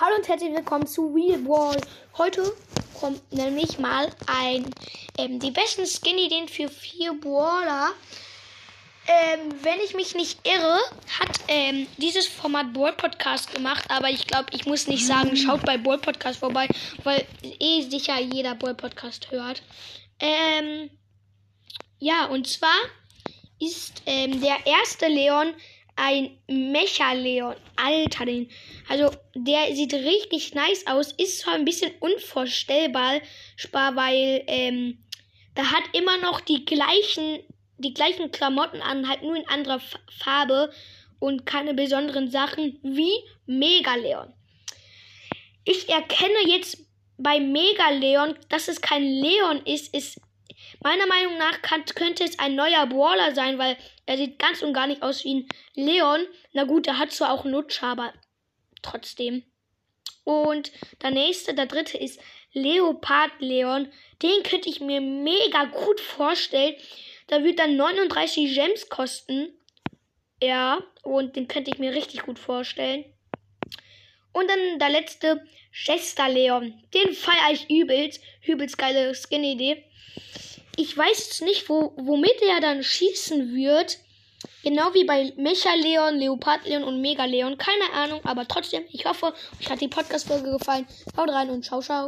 Hallo und herzlich willkommen zu Real Ball. Heute kommt nämlich mal ein ähm, die besten Skin-Ideen für vier Brawler. Ähm, wenn ich mich nicht irre, hat ähm, dieses Format Ball Podcast gemacht, aber ich glaube, ich muss nicht sagen, schaut bei Ball Podcast vorbei, weil eh sicher jeder Ball Podcast hört. Ähm, ja, und zwar ist ähm, der erste Leon ein Mecha-Leon. Alter, den. Also, der sieht richtig nice aus. Ist zwar ein bisschen unvorstellbar, weil ähm, da hat immer noch die gleichen, die gleichen Klamotten an, halt nur in anderer Farbe und keine besonderen Sachen wie Mega Leon. Ich erkenne jetzt bei Mega Leon, dass es kein Leon ist, ist Meiner Meinung nach kann, könnte es ein neuer Brawler sein, weil er sieht ganz und gar nicht aus wie ein Leon. Na gut, er hat zwar auch einen Lutscher, aber trotzdem. Und der nächste, der dritte ist Leopard Leon. Den könnte ich mir mega gut vorstellen. Da wird dann 39 Gems kosten. Ja, und den könnte ich mir richtig gut vorstellen. Und dann der letzte, Chester Leon. Den feiere ich übelst. Übelst geile Skin-Idee. Ich weiß jetzt nicht, wo, womit er dann schießen wird. Genau wie bei Mecha Leon, Leopard Leon und Mega Leon. Keine Ahnung, aber trotzdem, ich hoffe, euch hat die Podcast-Folge gefallen. Haut rein und ciao, ciao.